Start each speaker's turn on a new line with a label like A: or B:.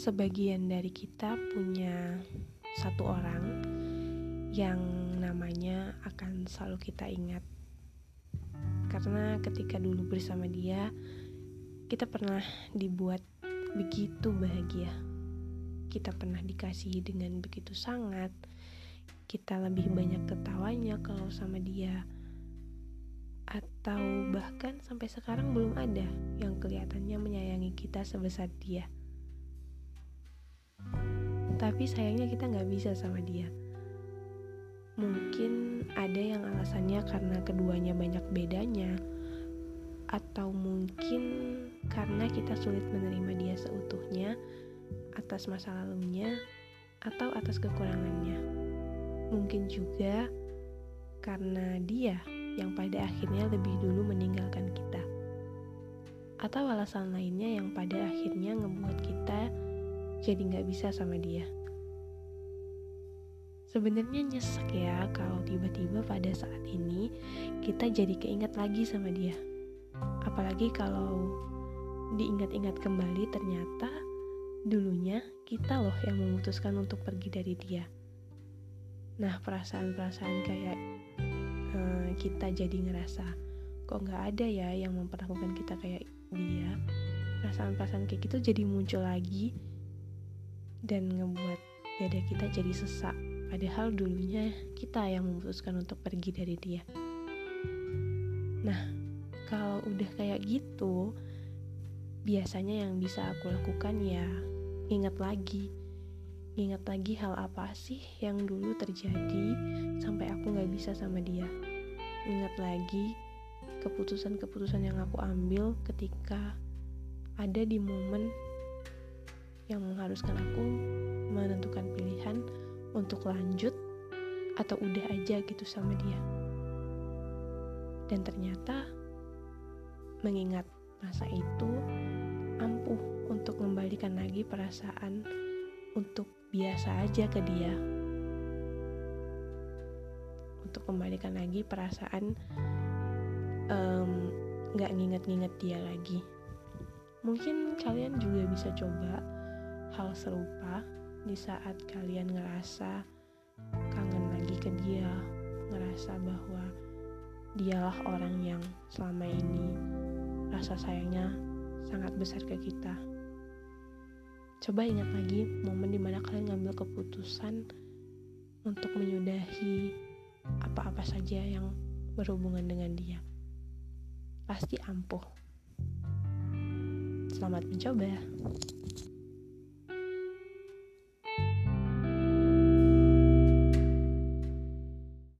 A: sebagian dari kita punya satu orang yang namanya akan selalu kita ingat. Karena ketika dulu bersama dia, kita pernah dibuat begitu bahagia. Kita pernah dikasihi dengan begitu sangat. Kita lebih banyak ketawanya kalau sama dia atau bahkan sampai sekarang belum ada yang kelihatannya menyayangi kita sebesar dia. Tapi sayangnya kita nggak bisa sama dia. Mungkin ada yang alasannya karena keduanya banyak bedanya, atau mungkin karena kita sulit menerima dia seutuhnya atas masa lalunya atau atas kekurangannya. Mungkin juga karena dia yang pada akhirnya lebih dulu meninggalkan kita. Atau alasan lainnya yang pada akhirnya ngebuat kita jadi nggak bisa sama dia. Sebenarnya nyesek ya kalau tiba-tiba pada saat ini kita jadi keinget lagi sama dia. Apalagi kalau diingat-ingat kembali ternyata dulunya kita loh yang memutuskan untuk pergi dari dia. Nah perasaan-perasaan kayak uh, kita jadi ngerasa kok nggak ada ya yang memperlakukan kita kayak dia perasaan-perasaan kayak gitu jadi muncul lagi dan ngebuat dada kita jadi sesak. Padahal dulunya kita yang memutuskan untuk pergi dari dia. Nah kalau udah kayak gitu biasanya yang bisa aku lakukan ya ingat lagi. Ingat lagi hal apa sih yang dulu terjadi sampai aku gak bisa sama dia. Ingat lagi keputusan-keputusan yang aku ambil ketika ada di momen yang mengharuskan aku menentukan pilihan untuk lanjut atau udah aja gitu sama dia. Dan ternyata mengingat masa itu ampuh untuk membalikan lagi perasaan untuk biasa aja ke dia untuk kembalikan lagi perasaan nggak um, nginget-nginget dia lagi mungkin kalian juga bisa coba hal serupa di saat kalian ngerasa kangen lagi ke dia ngerasa bahwa dialah orang yang selama ini rasa sayangnya sangat besar ke kita Coba ingat lagi momen di mana kalian ngambil keputusan untuk menyudahi apa-apa saja yang berhubungan dengan dia. Pasti ampuh. Selamat mencoba.